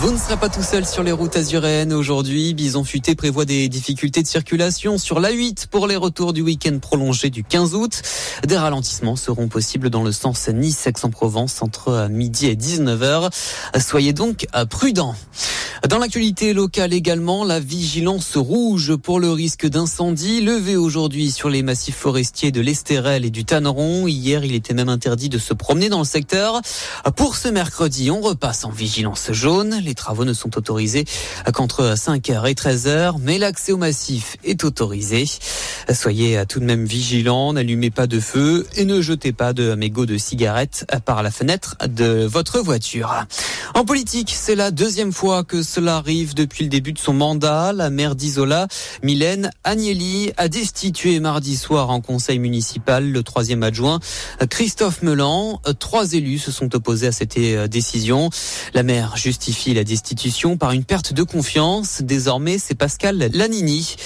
Vous ne serez pas tout seul sur les routes azuréennes aujourd'hui. Bison Futé prévoit des difficultés de circulation sur l'A8 pour les retours du week-end prolongé du 15 août. Des ralentissements seront possibles dans le sens Nice-Aix-en-Provence entre midi et 19h. Soyez donc prudents. Dans l'actualité locale également, la vigilance rouge pour le risque d'incendie levée aujourd'hui sur les massifs forestiers de l'Estérel et du Tanneron. Hier, il était même interdit de se promener dans le secteur. Pour ce mercredi, on repasse en vigilance jaune. Les travaux ne sont autorisés qu'entre 5h et 13h, mais l'accès au massif est autorisé. Soyez tout de même vigilants, n'allumez pas de feu et ne jetez pas de mégots de cigarettes par la fenêtre de votre voiture. En politique, c'est la deuxième fois que cela arrive depuis le début de son mandat. La maire d'Isola, Mylène Agnelli, a destitué mardi soir en conseil municipal le troisième adjoint, Christophe Melan. Trois élus se sont opposés à cette euh, décision. La maire justifie la destitution par une perte de confiance. Désormais, c'est Pascal Lanini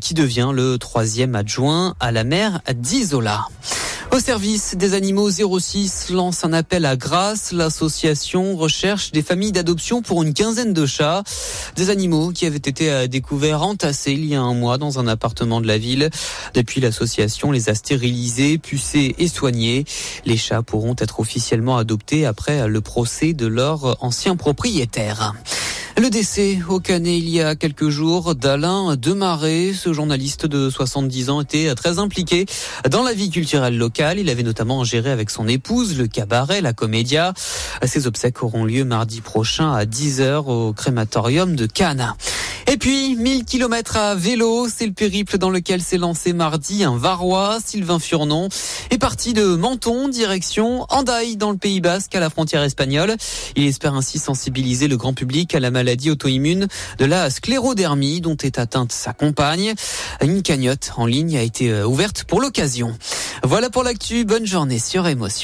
qui devient le troisième adjoint à la maire d'Isola. Au service des animaux 06 lance un appel à grâce. L'association recherche des familles d'adoption pour une quinzaine de chats. Des animaux qui avaient été euh, découverts entassés il y a un mois dans un appartement de la ville. Depuis, l'association les a stérilisés, pucés et soignés. Les chats pourront être officiellement adoptés après le procès de leur ancien propriétaire. Le décès au Canet il y a quelques jours d'Alain Demaret. Ce journaliste de 70 ans était très impliqué dans la vie culturelle locale. Il avait notamment géré avec son épouse le cabaret, la comédia. Ces obsèques auront lieu mardi prochain à 10h au crématorium de Cannes. Et puis, 1000 km à vélo, c'est le périple dans lequel s'est lancé mardi un Varois, Sylvain Furnon, est parti de Menton, direction Andaille, dans le Pays Basque, à la frontière espagnole. Il espère ainsi sensibiliser le grand public à la maladie auto-immune de la sclérodermie dont est atteinte sa compagne. Une cagnotte en ligne a été euh, ouverte pour l'occasion. Voilà pour l'actu. Bonne journée sur Émotion.